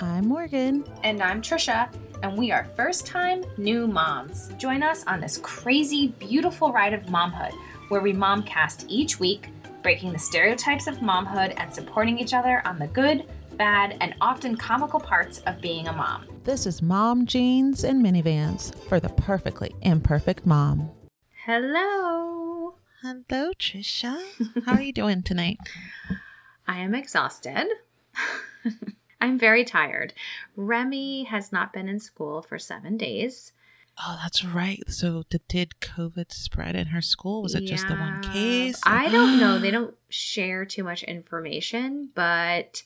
I'm Morgan. And I'm Trisha, and we are first time new moms. Join us on this crazy, beautiful ride of momhood where we momcast each week, breaking the stereotypes of momhood and supporting each other on the good, bad, and often comical parts of being a mom. This is Mom Jeans and Minivans for the perfectly imperfect mom. Hello. Hello, Trisha. How are you doing tonight? I am exhausted. I'm very tired. Remy has not been in school for seven days. Oh, that's right. So, did, did COVID spread in her school? Was it just the one case? I don't know. They don't share too much information, but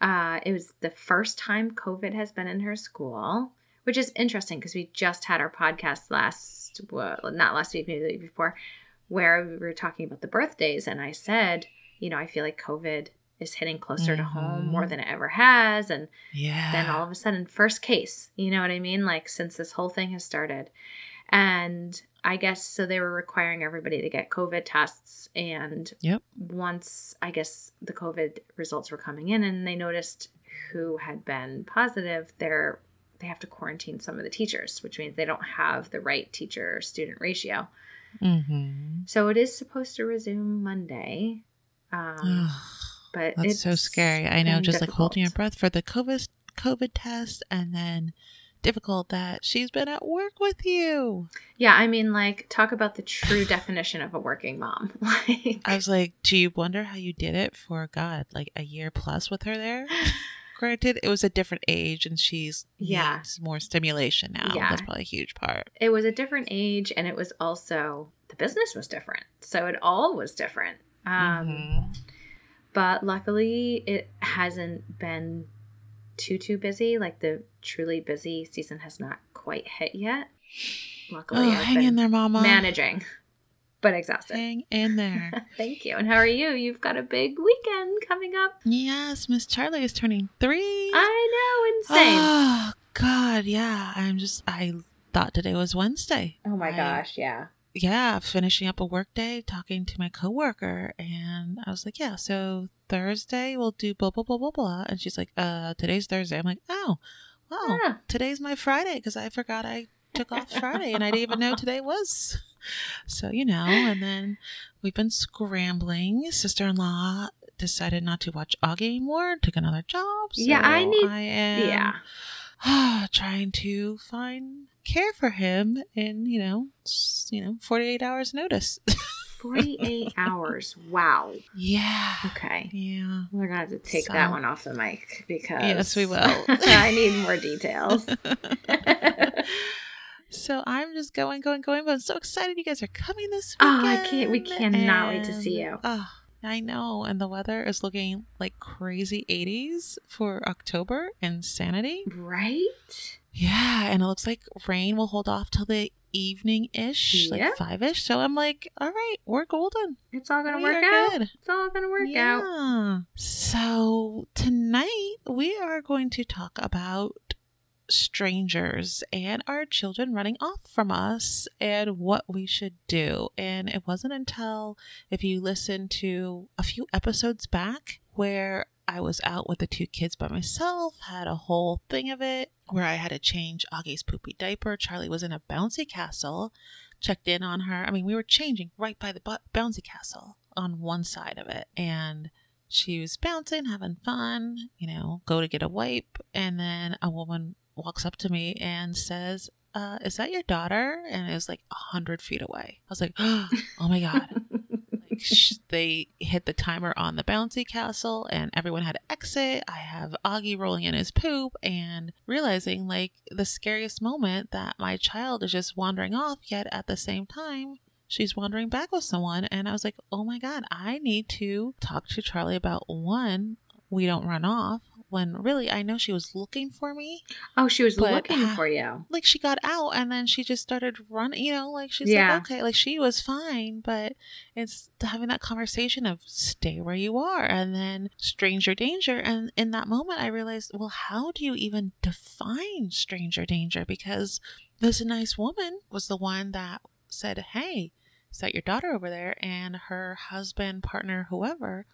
uh, it was the first time COVID has been in her school, which is interesting because we just had our podcast last, well, not last week, maybe the week before, where we were talking about the birthdays. And I said, you know, I feel like COVID is hitting closer to home more than it ever has. And Yeah. then all of a sudden first case you know what i mean like since this whole thing has started and i guess so they were requiring everybody to get covid tests and Yep. once i guess the covid results were coming in and they noticed who had been positive they're they have to quarantine some of the teachers which means they don't have the right teacher student ratio Mm-hmm. so it is supposed to resume monday um, but That's it's so scary. I know, just like holding your breath for the COVID COVID test, and then difficult that she's been at work with you. Yeah, I mean, like, talk about the true definition of a working mom. Like, I was like, do you wonder how you did it for God, like a year plus with her there? Granted, it was a different age, and she's Yeah. more stimulation now. Yeah. That's probably a huge part. it was a different age, and it was also the business was different, so it all was different. Um, Mhm. But luckily, it hasn't been too too busy. Like the truly busy season has not quite hit yet. Luckily, Oh, I've hang in there, Mama. managing, but exhausted. Hang in there. Thank you. And how are you? You've got a big weekend coming up. yes, Miss Charlie is turning three. I know, insane. Oh God, yeah. I'm just. I thought today was Wednesday. oh my I- gosh, yeah. Yeah, finishing up a work day, talking to my coworker, and I was like, yeah, so Thursday we'll do blah blah blah blah blah, and she's like, uh, today's Thursday. I'm like, oh, wow, Ah. today's my Friday because I forgot I took off Friday and I didn't even know today was. So you know, and then we've been scrambling. Sister-in-law decided not to watch Augie anymore, took another job. Yeah, I need- I am Yeah. trying to find care for him in you know you know 48 hours notice 48 hours. Wow. yeah Okay. yeah We're to have to take So- that one off the mic because. Yes, we will. I need more details. so i'm just going going going but i'm so excited you guys are coming this Oh, I can't- we cannot wait to see you. oh i know and the weather is looking like crazy 80s for october insanity right? Yeah and it looks like rain will hold off till the evening ish Yeah. like five ish so i'm like all right we're golden It's all going to We work out. good. It's all going to work out. Yeah. So tonight we are going to talk about strangers and our children running off from us and what we should do. And it wasn't until if you listen to a few episodes back where I was out with the two kids by myself, had a whole thing of it where I had to change Augie's poopy diaper. Charlie was in a bouncy castle, checked in on her. I mean, we were changing right by the bouncy castle on one side of it. And she was bouncing, having fun, you know, go to get a wipe. And then a woman walks up to me and says, uh, is that your daughter? And it was like a hundred feet away. I was like, oh my God. they hit the timer on the bouncy castle and everyone had to exit. I have Augie rolling in his poop and realizing like the scariest moment that my child is just wandering off, yet at the same time, she's wandering back with someone. And I was like, oh my God, I need to talk to Charlie about one, we don't run off. When really, I know she was looking for me. Oh, she was looking uh, for you. Like she got out and then she just started running, you know, like she's Yeah. like, okay, like she was fine, but it's having that conversation of stay where you are and then stranger danger. And in that moment, I realized, well, how do you even define stranger danger? Because this nice woman was the one that said, hey, is that your daughter over there? And her husband, partner, whoever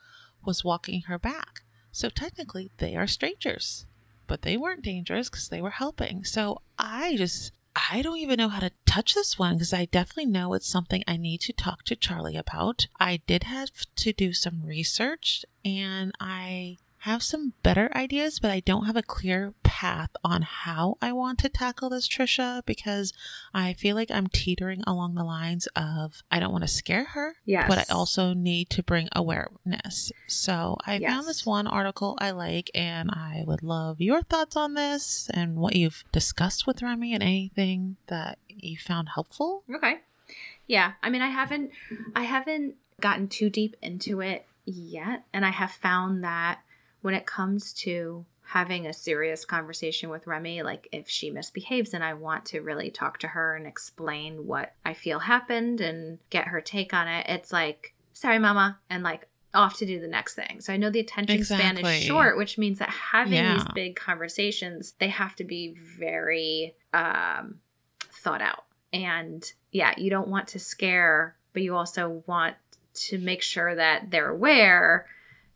was walking her back. So technically, they are strangers. but they weren't dangerous because they were helping. So I just I don't even know how to touch this one because I definitely know it's something I need to talk to Charlie about. I did have to do some research and I have some better ideas, but I don't have a clear path on how I want to tackle this, Trisha, because I feel like I'm teetering along the lines of I don't want to scare her, Yes. but I also need to bring awareness. So I Yes. found this one article I like, and I would love your thoughts on this and what you've discussed with Remy and anything that you found helpful. Okay. Yeah. I mean, I haven't, I haven't gotten too deep into it yet, and I have found that when it comes to having a serious conversation with Remy, like if she misbehaves and I want to really talk to her and explain what I feel happened and get her take on it, it's like, sorry, mama, and like off to do the next thing. So I know the attention span is short, which means that having Yeah. these big conversations, they have to be very um, thought out. And yeah, you don't want to scare, but you also want to make sure that they're aware.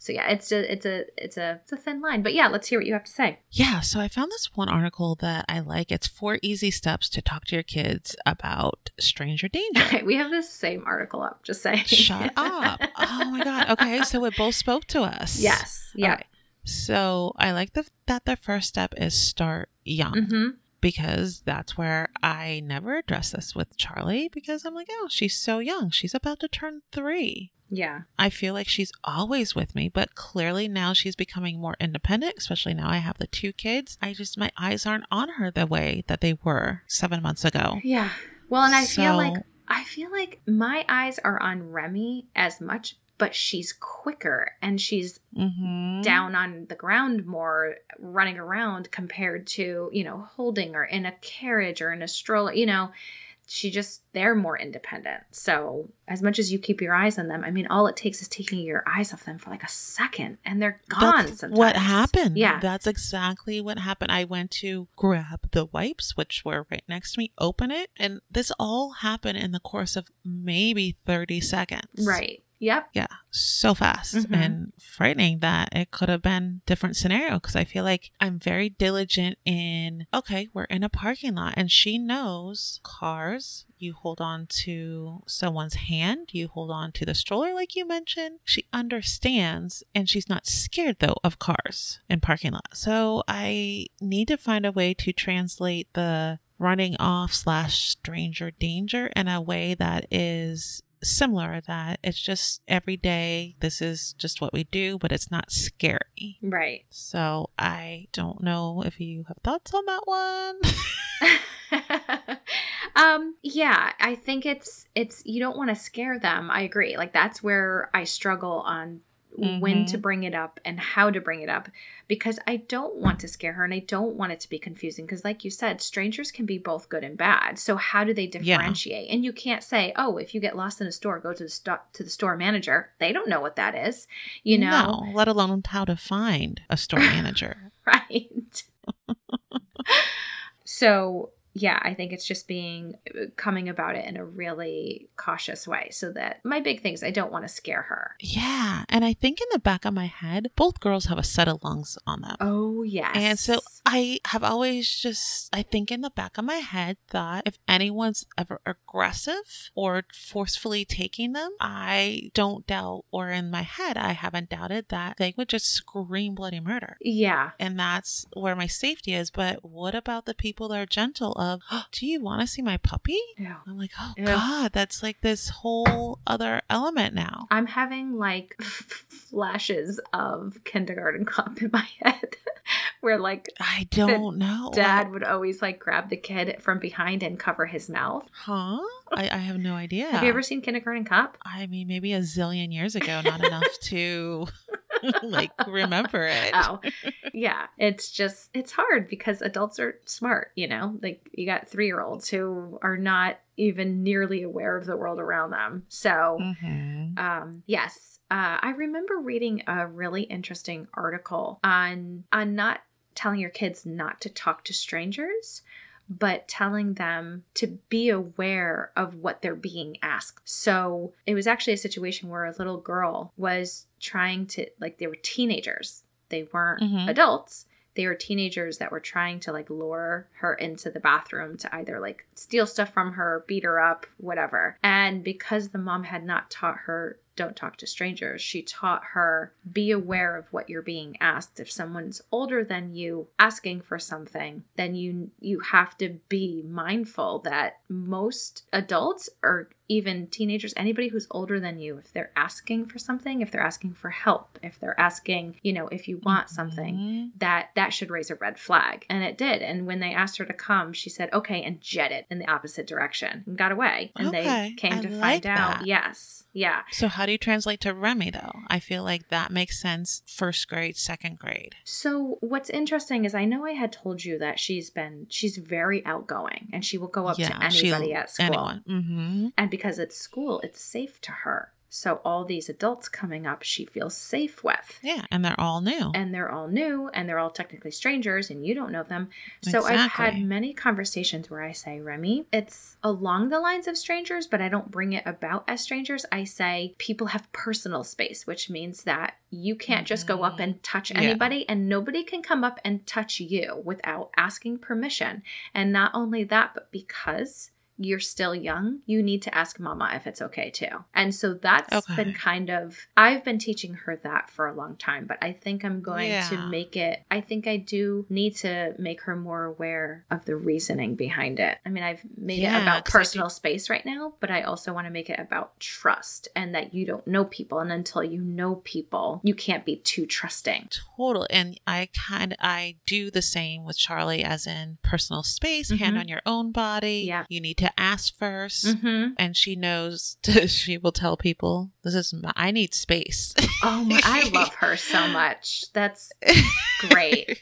So yeah, it's a it's a it's a it's a thin line. But yeah, let's hear what you have to say. Yeah, so I found this one article that I like. It's four easy steps to talk to your kids about stranger danger. Okay, we have this same article up. Just saying. Shut up. Oh my God. Okay, so it both spoke to us. yes. Yeah. Okay. So I like the, that the first step is start young Mm-hmm. because that's where I never address this with Charlie because I'm like, oh, she's so young. She's about to turn three. Yeah. I feel like she's always with me, but clearly now she's becoming more independent, especially now I have the two kids. I just, my eyes aren't on her the way that they were seven months ago. Yeah. Well, and I feel like I feel like my eyes are on Remy as much, but she's quicker and she's Mm-hmm. down on the ground more running around compared to you know holding or in a carriage or in a stroller you know she just they're more independent so as much as you keep your eyes on them i mean all it takes is taking your eyes off them for like a second and they're gone That's sometimes what happened. yeah That's exactly what happened. I went to grab the wipes, which were right next to me, open it, and this all happened in the course of maybe 30 seconds. right yep Yeah, so fast Mhm. and frightening that it could have been different scenario because I feel like I'm very diligent in okay, we're in a parking lot and she knows cars. You hold on to someone's hand, you hold on to the stroller like you mentioned. She understands and she's not scared though of cars in parking lot. So I need to find a way to translate the running off slash stranger danger in a way that is similar to that. It's just every day this is just what we do but it's not scary. Right. So i don't know if you have thoughts on that one. Um yeah i think it's it's you don't want to scare them. I agree. Like that's where i struggle on when Mhm. to bring it up and how to bring it up because i don't want to scare her and i don't want it to be confusing because like you said strangers can be both good and bad. So how do they Yeah. differentiate? And you can't say oh if you get lost in a store go to the store to the store manager. They don't know what that is you know? no let alone how to find a store manager. Right. So yeah i think it's just being uh, coming about it in a really cautious way so that my big thing is i don't want to scare her yeah and i think in the back of my head both girls have a set of lungs on them oh yes And so I have always just, I think in the back of my head, thought if anyone's ever aggressive or forcefully taking them, I don't doubt, or in my head, I haven't doubted that they would just scream bloody murder. yeah And that's where my safety is. But what about the people that are gentle of, do you want to see my puppy? yeah I'm like, oh Yeah. God, that's like this whole other element now. i'm having like flashes of kindergarten cop in my head where like I don't know. dad would always like grab the kid from behind and cover his mouth Huh? I, I have no idea. have you ever seen kindergarten cop I mean, maybe a zillion years ago, not enough to like remember it. oh yeah it's just it's hard because adults are smart you know like you got three year olds who are not even nearly aware of the world around them so Mhm. um yes uh, i remember reading a really interesting article on on not telling your kids not to talk to strangers but telling them to be aware of what they're being asked. So it was actually a situation where a little girl was trying to, like, they were teenagers, they weren't Mhm. adults. they were teenagers that were trying to like lure her into the bathroom to either like steal stuff from her, beat her up, whatever. And because the mom had not taught her don't talk to strangers. She taught her be aware of what you're being asked. If someone's older than you asking for something, then you you have to be mindful that most adults or even teenagers, anybody who's older than you, if they're asking for something, if they're asking for help, if they're asking, you know, if you want something, Mhm. that that should raise a red flag. And it did. And when they asked her to come, she said, "Okay," and jetted in the opposite direction and got away. And Okay, they came I to like find out, that. yes, yeah. So how do you translate to Remy though? I feel like that makes sense first grade, second grade. So what's interesting is I know I had told you that she's been she's very outgoing and she will go up to she- anybody at school. Anyone. Mm-hmm. And because it's school, it's safe to her. So all these adults coming up, she feels safe with. Yeah, and they're all new. And they're all new and they're all technically strangers and you don't know them. So I've had many conversations where I say, Remy, it's along the lines of strangers, but I don't bring it about as strangers. I say people have personal space, which means that you can't just go up and mm-hmm. touch Yeah. anybody and nobody can come up and touch you without asking permission. And not only that, but because you're still young, you need to ask mama if it's okay too. And so that's Okay. been kind of, I've been teaching her that for a long time, but I think I'm going to make it, I think I do need to make her more aware of the reasoning behind it. I mean, I've made it Yeah, about 'cause I personal space right now, but I also want to make it about trust and that you don't know people. And until you know people, you can't be too trusting. Total. And I kind of I do the same with Charlie, as in personal space, hand Mhm. on your own body. Yeah. You need to ask 1st Mm-hmm. And she knows she will tell people, "This is my, I need space." Oh, my, I love her so much. That's great.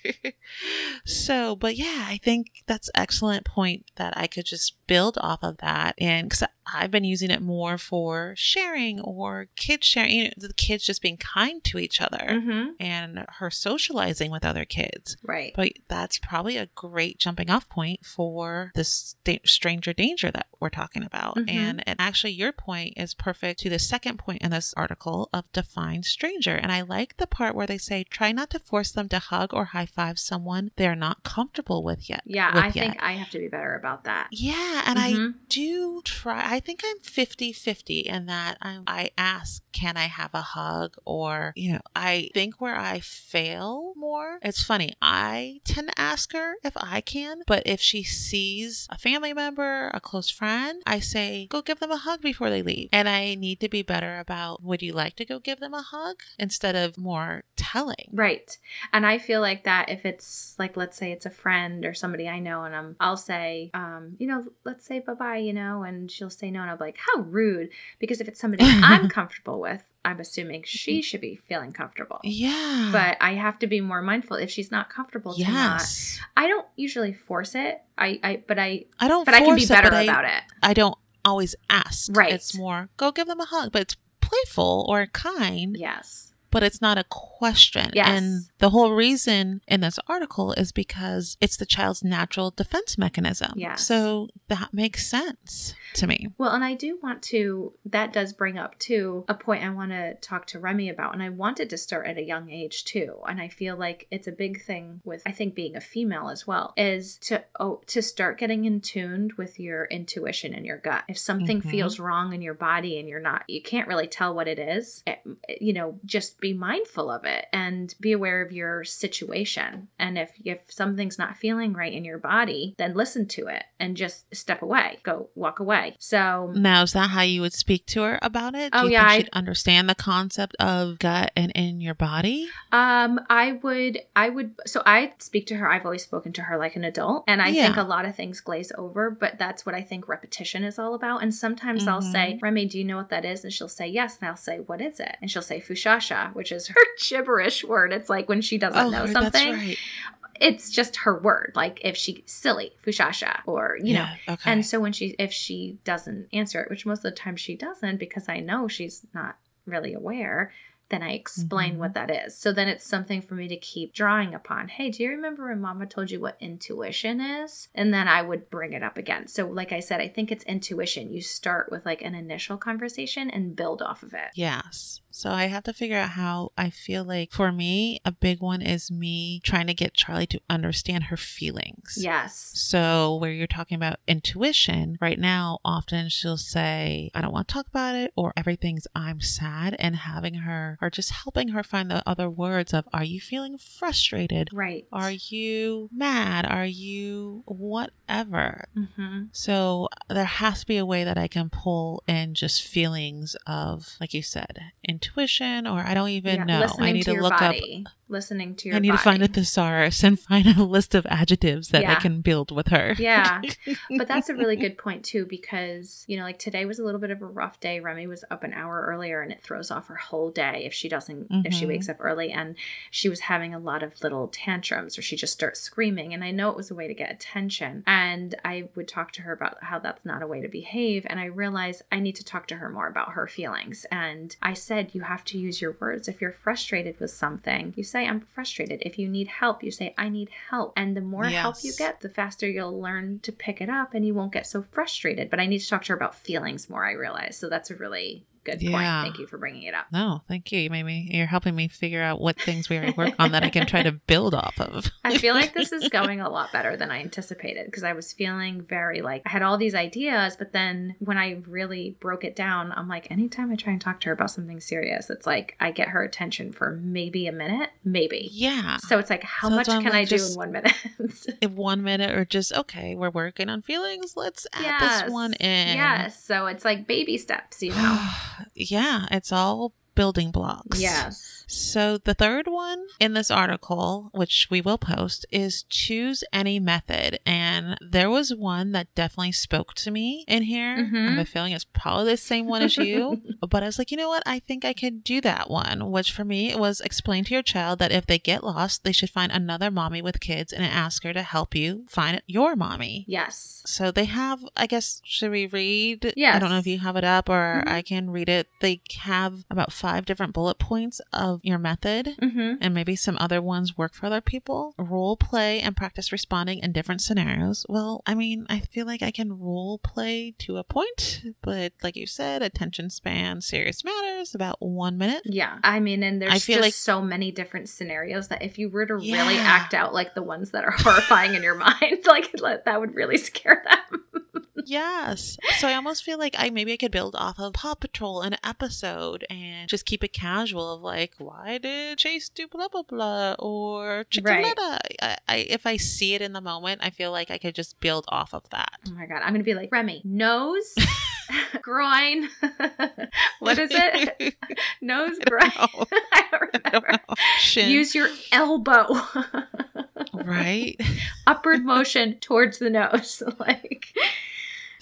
so, but yeah, I think that's excellent point that I could just build off of that, and because I've been using it more for sharing or kids sharing, you know, the kids just being kind to each other Mm-hmm. and her socializing with other kids. Right. But that's probably a great jumping off point for this da- stranger danger that we're talking about. Mhm. And, and actually, your point is perfect to the second point in this article of define stranger. And I like the part where they say, try not to force them to hug or high five someone they're not comfortable with yet. Yeah, with I yet. think I have to be better about that. Yeah, and I Mhm. do try. I think I'm 50 50 in that I, I ask, can I have a hug? Or, you know, I think where I fail more, it's funny. I tend to ask her if I can, but if she sees a family member, a close friend, I say, go give them a hug before they leave. And I need to be better about, would you like to go give them a hug? Instead of more telling. Right. And I feel like that if it's like let's say it's a friend or somebody I know and I'm I'll say, um, you know, let's say bye bye, you know, and she'll say no and I'll be like, How rude because if it's somebody I'm comfortable with, I'm assuming she mm-hmm. should be feeling comfortable. Yeah. But I have to be more mindful if she's not comfortable to not. yes. I don't usually force it. I, I but I I don't but I can be force it, better I- about it. I don't always ask. Right. It's more go give them a hug, but it's playful or kind, Yes. But it's not a question. Yes. And the whole reason in this article is because it's the child's natural defense mechanism. Yes. So that makes sense to me. Well, and I do want to, that does bring up too a point I want to talk to Remy about. And I wanted to start at a young age too. And I feel like it's a big thing with, I think, being a female as well, is to, oh, to start getting in tuned with your intuition and your gut. If something Mhm. feels wrong in your body and you're not, you can't really tell what it is, eh, you know, just be mindful of it and be aware of your situation. And if, if something's not feeling right in your body, then listen to it and just step away, go walk away. So, Now, is that how you would speak to her about it? Do Oh, you yeah, I- understand the concept of gut and in your body? Um, I would, I would, so I speak to her. I've always spoken to her like an adult, and I think a lot of things glaze over, but that's what I think repetition is all about. And sometimes I'll Mhm. say, Remy, do you know what that is? And she'll say yes, and I'll say, what is it? And she'll say fushasha, which is her gibberish word. It's like when she doesn't oh, know something. Oh, that's right. It's just her word. Like if she silly fushasha, or you know. Okay. And so when she, if she doesn't answer it, which most of the time she doesn't, because I know she's not really aware, then I explain Mhm. what that is. So then it's something for me to keep drawing upon. Hey, do you remember when mama told you what intuition is? And then I would bring it up again. So, like I said, I think it's intuition. You start with like an initial conversation and build off of it. Yes. So I have to figure out how I feel like for me, a big one is me trying to get Charlie to understand her feelings. Yes. So, where you're talking about intuition, right now, often she'll say, I don't want to talk about it, or everything's I'm sad, and having her, or just helping her find the other words of, Are you feeling frustrated? Right. Are you mad? Are you whatever? Mm-hmm. So, there has to be a way that I can pull in just feelings of, like you said, intuition, or I don't even know. Listening I need to, to, look up body. Listening to your I need body. to find a thesaurus and find a list of adjectives that I can build with her. Yeah. but that's a really good point too because you know like today was a little bit of a rough day remy was up an hour earlier and it throws off her whole day if she doesn't if she wakes mm-hmm. up early and she was having a lot of little tantrums or she just starts screaming. And i know it was a way to get attention. And i would talk to her about how that's not a way to behave. And i realized i need to talk to her more about her feelings. And i said you have to use your words. If you're frustrated with something you say i'm frustrated if you need help you say i need help and the more help you get the faster you'll learn to pick it up and you won't get so frustrated. But I need to talk to her about feelings more, I realize. So that's a really good point. Yeah. Thank you for bringing it up. No, thank you. You made me. You're helping me figure out what things we already work on that I can try to build off of. I feel like this is going a lot better than I anticipated because I was feeling very like I had all these ideas, but then when I really broke it down, I'm like, anytime I try and talk to her about something serious, it's like I get her attention for maybe a minute, maybe. Yeah. So it's like, how So much that's why I'm can I do in one minute? In one minute, or just okay, we're working on feelings. Let's add yes. this one in. Yes. So it's like baby steps, you know? yeah, it's all building blocks. yes. So the third one in this article, which we will post, is choose any method. And there was one that definitely spoke to me in here. Mhm. I have a feeling it's probably the same one as you. but I was like, you know what? I think I could do that one. Which for me it was explain to your child that if they get lost, they should find another mommy with kids and ask her to help you find your mommy. Yes. So they have, I guess, should we read? Yeah. I don't know if you have it up or Mhm. I can read it. They have about five different bullet points of your method. Mm-hmm. And maybe some other ones work for other people. Role play and practice responding in different scenarios. Well, I mean, I feel like I can role play to a point, but like you said, attention span, serious matters, about one minute. Yeah. I mean, and there's I feel just like- so many different scenarios that if you were to really act out like the ones that are horrifying in your mind, like that would really scare them. Yes. So I almost feel like I maybe I could build off of Paw Patrol an episode and just keep it casual of like, why did Chase do blah blah blah or Chickaletta? I, I if I see it in the moment, I feel like I could just build off of that. Oh my god, I'm gonna be like Remy, nose, groin. what is it? Nose, groin. I don't I don't. Use your elbow. right. Upward motion towards the nose. like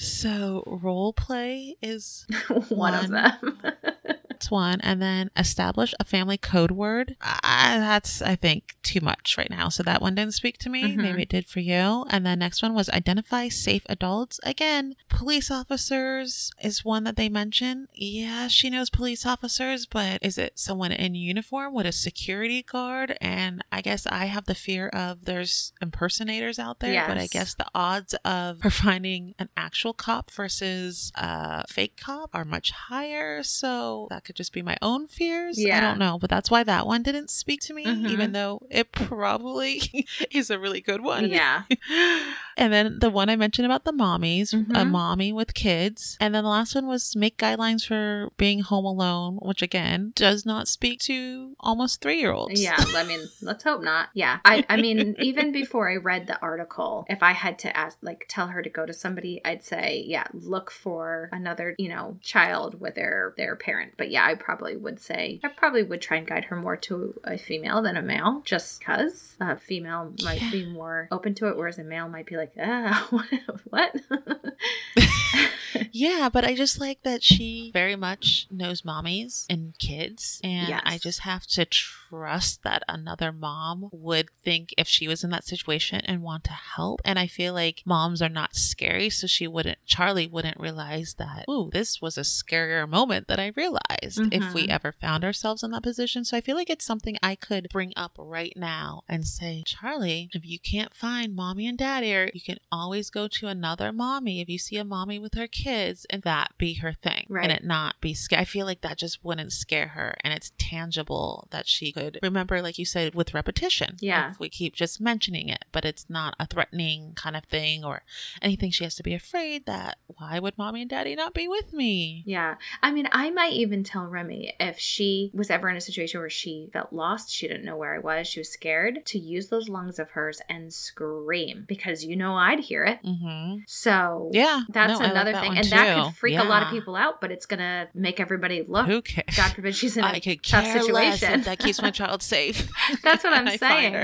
So role play is one, of them. that's one, and then establish a family code word. I, that's I think too much right now. So that one didn't speak to me. Mhm. Maybe it did for you. And then next one was identify safe adults. Again, police officers is one that they mention. Yeah, she knows police officers, but is it someone in uniform with a security guard? And I guess I have the fear of there's impersonators out there, but I guess the odds of her finding an actual cop versus a fake cop are much higher. So that could just be my own fears. I don't know, but that's why that one didn't speak to me, Mhm. even though it probably is a really good one. yeah. And then the one I mentioned about the mommies, a Mhm. mommy with kids. And then the last one was make guidelines for being home alone, which again does not speak to almost three year olds. Yeah, I mean, let's hope not. Yeah. I, I mean, even before I read the article, if I had to ask, like, tell her to go to somebody, I'd say, yeah, look for another, you know, child with their their parent. But yeah, I probably would say, I probably would try and guide her more to a female than a male, just because a female might Yeah. be more open to it, whereas a male might be like, ah, what? Yeah, but I just like that she very much knows mommies and kids. And Yes. I just have to trust that another mom would think if she was in that situation and want to help. And I feel like moms are not scary. So she wouldn't, Charlie wouldn't realize that, ooh, this was a scarier moment that I realized if we Mhm. ever found ourselves in that position. So I feel like it's something I could bring up right now and say, Charlie, if you can't find mommy and daddy, or you can always go to another mommy if you see a mommy with her kids and that be her thing Right. and it not be scary. I feel like that just wouldn't scare her and it's tangible that she could remember, like you said, with repetition. Yeah. If we keep just mentioning it, but it's not a threatening kind of thing or anything she has to be afraid that why would mommy and daddy not be with me? Yeah. I mean, I might even tell Remy if she was ever in a situation where she felt lost, she didn't know where I was, she was scared, to use those lungs of hers and scream because you know I'd hear it. Mm-hmm. So Yeah. that's no, another thing. And that could freak a lot of people out, but it's to make everybody look. Who cares? God forbid she's in a I could tough situation. that keeps my child safe. That's what I'm And saying.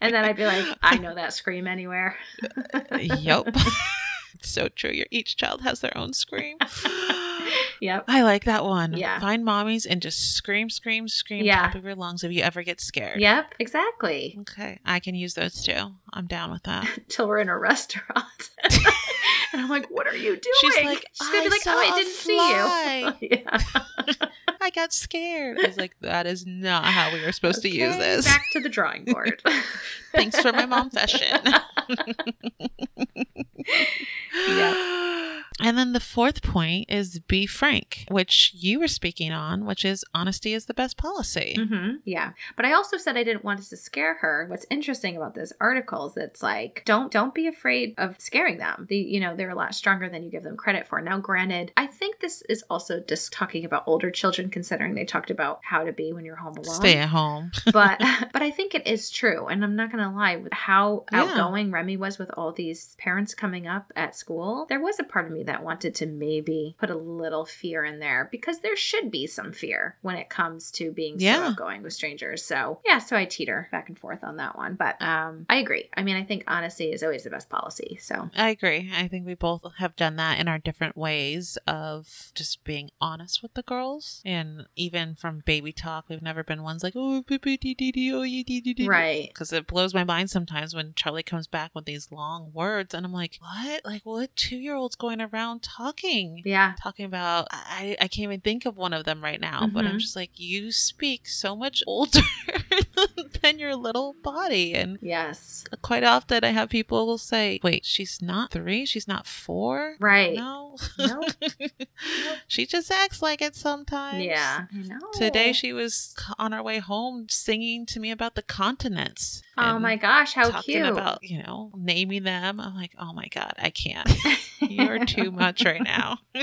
and then I'd be like, I know that scream anywhere. yep. It's so true. Your each child has their own scream. Yep. I like that one. Yeah. Find mommies and just scream, scream, scream Yeah. top of your lungs if you ever get scared. Yep, exactly. Okay. I can use those too. I'm down with that. Till we're in a restaurant. and I'm like, what are you doing? She's like, She's gonna be "I like, oh, saw oh, I didn't fly." see you. yeah. I got scared. I was like, that is not how we were supposed to use this. Back to the drawing board. Thanks for my mom fashion. And then the fourth point is be frank, which you were speaking on, which is honesty is the best policy. hmm Yeah, but I also said I didn't want us to scare her. What's interesting about this article is it's like don't don't be afraid of scaring them. The you know they're a lot stronger than you give them credit for. Now, granted, I think this is also just talking about older children, considering they talked about how to be when you're home alone. Stay at home. but but I think it is true, and I'm not gonna lie. With how Yeah. outgoing Remy was with all these parents coming up at school, there was a part of me that wanted to maybe put a little fear in there because there should be some fear when it comes to being so Yeah. outgoing with strangers. So yeah, so I teeter back and forth on that one, but um, I agree. I mean, I think honesty is always the best policy. So I agree. I think we both have done that in our different ways of just being honest with the girls. And even from baby talk, we've never been ones like, oh, right, Because it blows my mind sometimes when Charlie comes back with these long words, and I'm like, what? Like, what two year olds going around talking? yeah, Talking about, I, I can't even think of one of them right now, but I'm Mhm. just like, you speak so much older than your little body. And yes, quite often I have people will say, wait, she's not three? She's not four? right, No. She just acts like it sometimes. yeah. Today she was on her way home singing to me about the continents. Oh my gosh, how talking cute! about, you know, naming them. I'm like, oh my God, I can't. You're too much right now.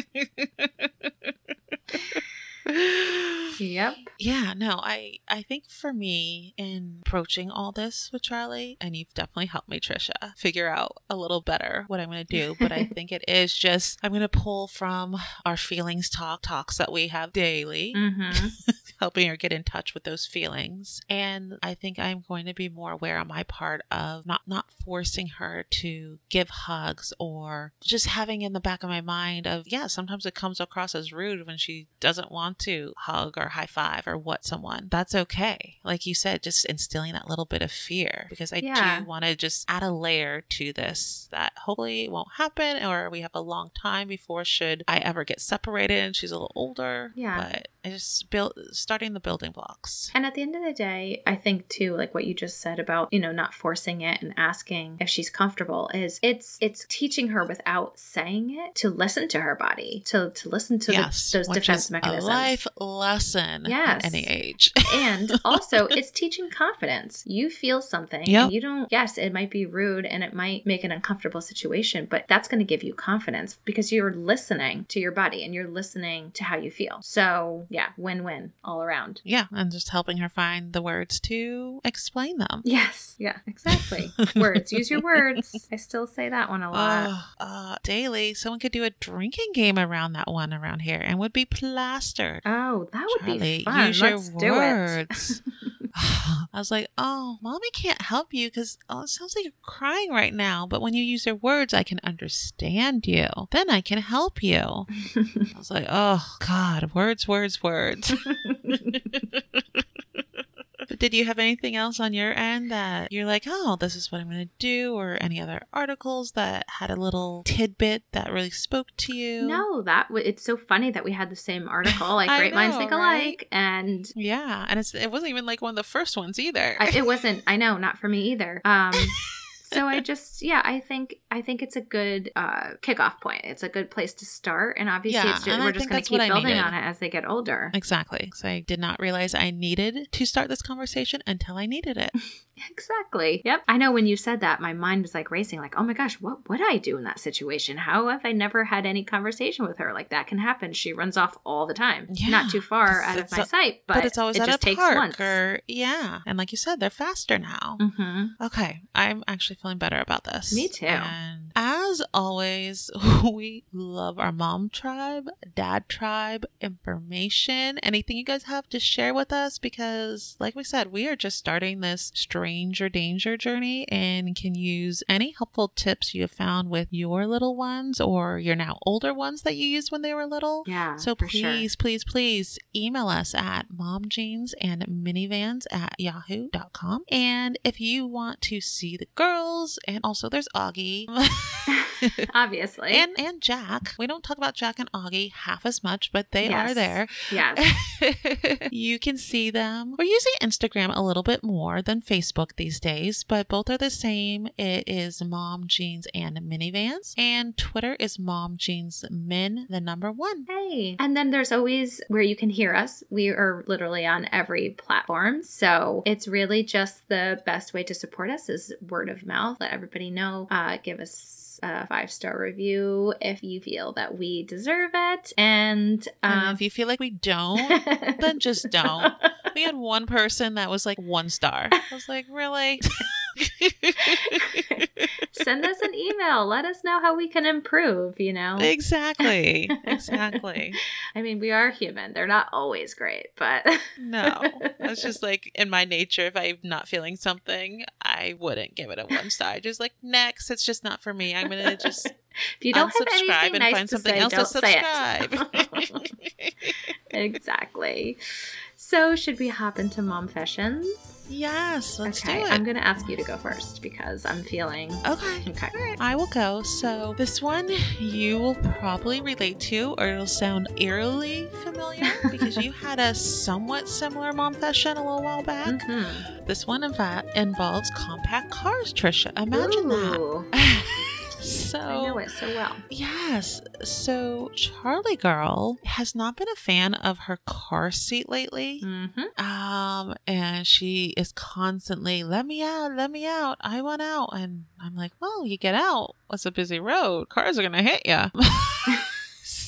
Yep. Yeah, no, I I think for me in approaching all this with Charlie, and you've definitely helped me, Trisha, figure out a little better what I'm gonna do. But I think it is just I'm gonna pull from our feelings talk talks that we have daily, Mm-hmm. helping her get in touch with those feelings. And I think I'm going to be more aware on my part of not not forcing her to give hugs or just having in the back of my mind of yeah, sometimes it comes across as rude when she doesn't want to hug or high five or what someone. That's okay. Like you said, just instilling that little bit of fear because I Yeah. do want to just add a layer to this that hopefully won't happen or we have a long time before should I ever get separated and she's a little older. Yeah. But I just build starting the building blocks. And at the end of the day, I think too, like what you just said about, you know, not forcing it and asking if she's comfortable is it's it's teaching her without saying it to listen to her body, to to listen to yes, the, those defense is mechanisms. A life lesson Yes. at any age. and also it's teaching confidence you feel something Yep. you don't yes it might be rude and it might make an uncomfortable situation but that's going to give you confidence because you're listening to your body and you're listening to how you feel so yeah win-win all around yeah, and just helping her find the words to explain them. yes yeah exactly words use your words i still say that one a lot Uh, uh, daily, someone could do a drinking game around that one around here and would be plastered. oh that would Charlie, be fun use let's your do it words. I was like, oh, mommy can't help you because oh, it sounds like you're crying right now. But when you use your words, I can understand you. Then I can help you. I was like, oh, God, words, words, words. But did you have anything else on your end that you're like, oh, this is what I'm going to do, or any other articles that had a little tidbit that really spoke to you? No, that w- it's so funny that we had the same article. Like great minds know, think right? alike, and Yeah, and it's it wasn't even like one of the first ones either. I, it wasn't. I know, not for me either. Um, so I just, yeah, I think I think it's a good uh, kickoff point. It's a good place to start, and obviously, Yeah, it's just, and we're just going to keep building on it as they get older. Exactly. So I did not realize I needed to start this conversation until I needed it. Exactly. Yep. I know when you said that, my mind was like racing, like, oh my gosh, what would I do in that situation? How have I never had any conversation with her? Like, that can happen. She runs off all the time. Yeah, Not too far out of my a- sight, but, But, it's always it at just a takes park once. or yeah. And like you said, they're faster now. hmm Okay, I'm actually feeling better about this. Me too. And as always, we love our mom tribe, dad tribe, information, anything you guys have to share with us because, like we said, we are just starting this stranger danger journey and can use any helpful tips you have found with your little ones or your now older ones that you used when they were little. Yeah. So for sure. please, please, please email us at momjeans and minivans at yahoo.com. And if you want to see the girls, and also there's Augie Obviously. and, and Jack. We don't talk about Jack and Augie half as much, but they Yes. are there. yes. you can see them. We're using Instagram a little bit more than Facebook these days, but both are the same. It is Mom Jeans and Minivans. And Twitter is Mom Jeans Min, the number one. Hey. And then there's always where you can hear us. We are literally on every platform. So it's really just the best way to support us is word of mouth. Let everybody know. Uh, give us a five star review if you feel that we deserve it. And, And um, if you feel like we don't, then just don't. We had one person that was like one star. I was like, really? Send us an email. Let us know how we can improve, you know? exactly. Exactly. I mean, we are human. They're not always great, but No. It's just like in my nature. If I'm not feeling something, I wouldn't give it a one star. Just like next, it's just not for me. I'm gonna just if you don't have unsubscribe anything and nice find to something say, else to don't say it. subscribe. exactly. So, should we hop into mom fashions? yes, let's okay, do it. I'm going to ask you to go first because I'm feeling. Okay. Okay. Right. I will go. So this one you will probably relate to, or it'll sound eerily familiar because you had a somewhat similar mom fashion a little while back. Mhm. This one, in fact, involves compact cars. Trisha, imagine Ooh, that. so I know it so well. Yes. So Charlie Girl has not been a fan of her car seat lately. Mm-hmm. Um, and she is constantly, let me out, let me out, I want out. And I'm like, well, you get out. It's a busy road. Cars are going to hit you.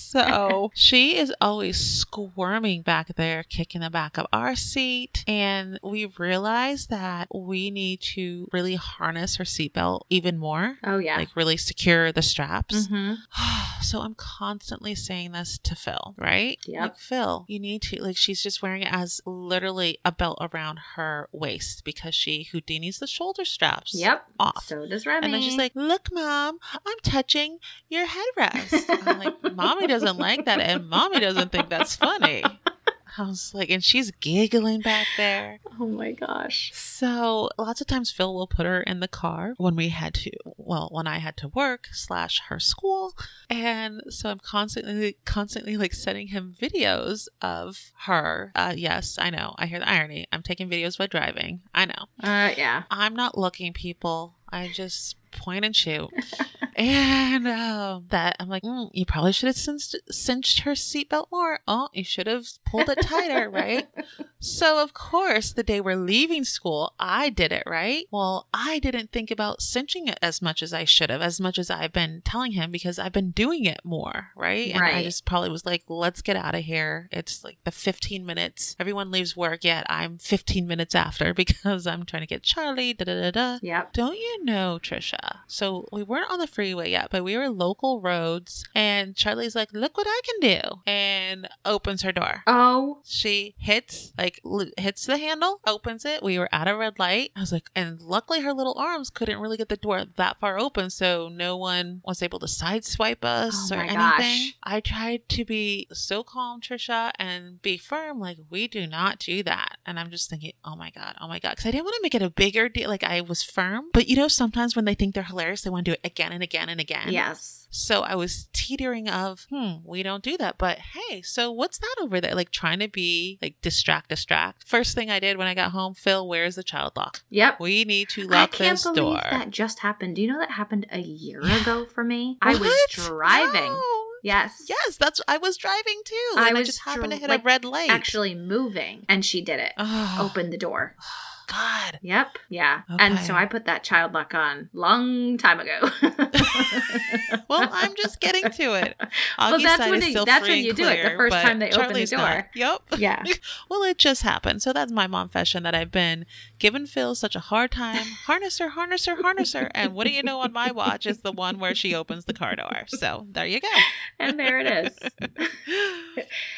so she is always squirming back there, kicking the back of our seat. And we realized that we need to really harness her seatbelt even more. Oh, yeah. Like really secure the straps. hmm so I'm constantly saying this to Phil, right? Yep. Like Phil, you need to like she's just wearing it as literally a belt around her waist because she Houdini's the shoulder straps. Yep. Off. So does Remy. And then she's like, "Look, mom, I'm touching your headrest." I'm like, "Mommy doesn't like that, and mommy doesn't think that's funny." I was like, and she's giggling back there. oh my gosh. So lots of times Phil will put her in the car when we had to, well, when I had to work slash her school, and so I'm constantly, constantly like sending him videos of her. Uh, yes, I know. I hear the irony. I'm taking videos while driving. I know. Uh, yeah. I'm not looking, people. I just point and shoot. and um, that I'm like, mm, you probably should have cinched, cinched her seatbelt more. Oh, you should have pulled it tighter, right? So, of course, the day we're leaving school, I did it, right? Well, I didn't think about cinching it as much as I should have, as much as I've been telling him because I've been doing it more, right? And I just probably was like, let's get out of here. It's like the 15 minutes. Everyone leaves work, yet I'm 15 minutes after because I'm trying to get Charlie, da da da da. Yep. Don't you know, Trisha? So we weren't on the freeway yet, but we were local roads, and Charlie's like, "Look what I can do," and opens her door. Oh She hits like like l- hits the handle, opens it. We were at a red light. I was like, and luckily her little arms couldn't really get the door that far open, so no one was able to sideswipe us Oh or anything. gosh. I tried to be so calm, Trisha, and be firm. Like we do not do that. And I'm just thinking, oh my god, oh my god, because I didn't want to make it a bigger deal. Like I was firm, but you know, sometimes when they think they're hilarious, they want to do it again and again and again. Yes. So I was teetering of, hmm, we don't do that. But hey, so what's that over there? Like trying to be like distract, distract. First thing I did when I got home, Phil, where's the child lock? Yep. We need to I lock can't this believe door. that just happened. Do you know that happened a year ago for me? I was driving. No. Yes. Yes, that's I was driving too. I and I was just happened to hit like, a red light. Actually moving, and she did it. Opened the door. God. Yep. Yeah. And so I put that child lock on long time ago. Well, I'm just getting to it. Well, that's when it- that's when you and do it, the first time they open the door. not. Yep. yeah. Well, it just happened. So that's my mom fashion that I've been giving Phil such a hard time. Harness her, harness her, harness her. And what do you know on my watch is the one where she opens the car door. So there you go. And there it is.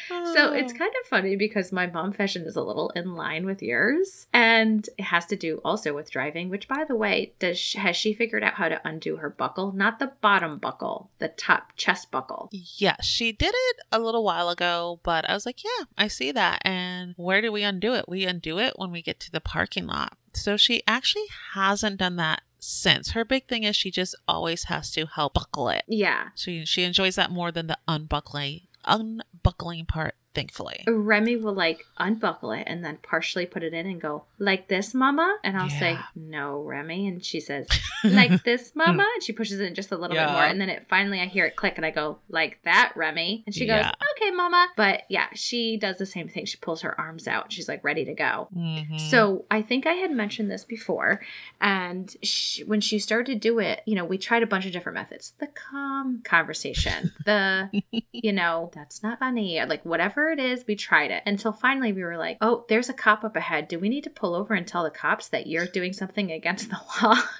So it's oh. kind of funny because my mom fashion is a little in line with yours, and it has to do also with driving. Which, by the way, does she, has she figured out how to undo her buckle? Not the bottom buckle, the top chest buckle. Yes, she did it a little while ago, but I was like, yeah, I see that. And where do we undo it? We undo it when we get to the parking lot. So she actually hasn't done that since. Her big thing is she just always has to help buckle it. Yeah. She she enjoys that more than the unbuckling unbuckling part, thankfully. Remy will like unbuckle it and then partially put it in and go, like this, mama? And I'll say, no, Remy. And she says, like this, mama? And she pushes it in just a little bit more. And then it finally, I hear it click and I go, like that, Remy. And she goes, Yeah. okay, mama. But yeah, she does the same thing. She pulls her arms out. She's like ready to go. Mhm. So I think I had mentioned this before, and she, when she started to do it, you know, we tried a bunch of different methods: the calm conversation, the, you know, that's not funny, like whatever it is, we tried it until finally we were like, oh, there's a cop up ahead. Do we need to pull over and tell the cops that you're doing something against the law?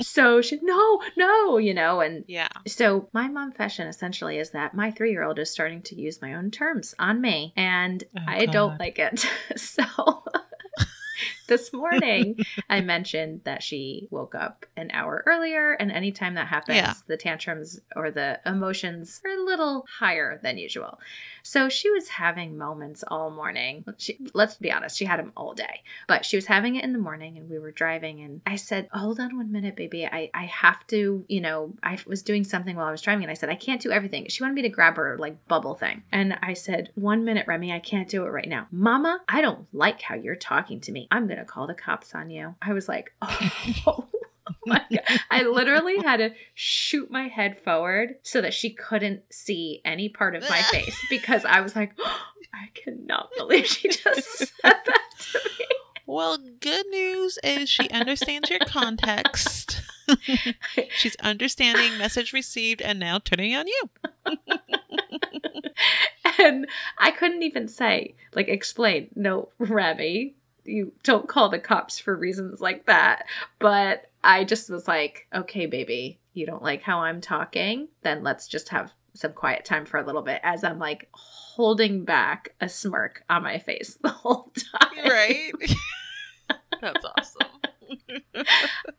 so she, no, no, you know, and yeah. so my mom fashion essentially is that my three year old is starting to use my own terms on me, and Oh, I don't like it. so this morning I mentioned that she woke up an hour earlier, and anytime that happens, Yeah. the tantrums or the emotions are a little higher than usual. So she was having moments all morning. She, let's be honest, she had them all day, but she was having it in the morning, and we were driving, and I said, "Hold on one minute, baby. I I have to, you know, I was doing something while I was driving, and I said I can't do everything. She wanted me to grab her like bubble thing, and I said, "One minute, Remy. I can't do it right now, Mama. I don't like how you're talking to me. I'm gonna call the cops on you." I was like, "Oh." my God. I literally had to shoot my head forward so that she couldn't see any part of my face because I was like, I cannot believe she just said that to me. Well, good news is she understands your context. She's understanding message received and now turning on you. and I couldn't even say, like, explain, no, Remy, you don't call the cops for reasons like that. But I just was like, okay, baby, you don't like how I'm talking? Then let's just have some quiet time for a little bit as I'm like holding back a smirk on my face the whole time. Right? That's awesome.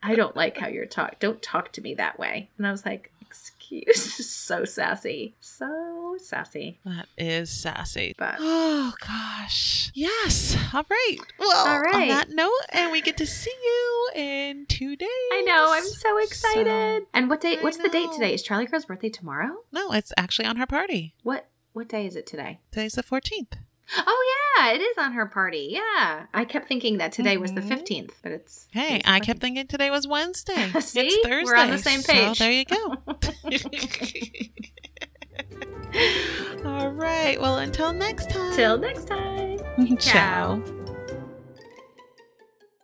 I don't like how you're talk. Don't talk to me that way. And I was like, excuse, so sassy, so sassy. That is sassy. But Oh gosh. Yes. All right. Well, All on that note, and we get to see you in two days. I know, I'm so excited. So- and what date? What's the date today? Is Charlie Girl's birthday tomorrow? no, it's actually on her party. What what day is it today? Today's the 14th. Oh yeah, it is on her party. Yeah, I kept thinking that today was the Mhm. fifteenth, but it's Hey, it's I kept thinking today was Wednesday. See? It's Thursday. We're on the same so page. there you go. All right. Well, until next time. Till next time. Ciao. Ciao.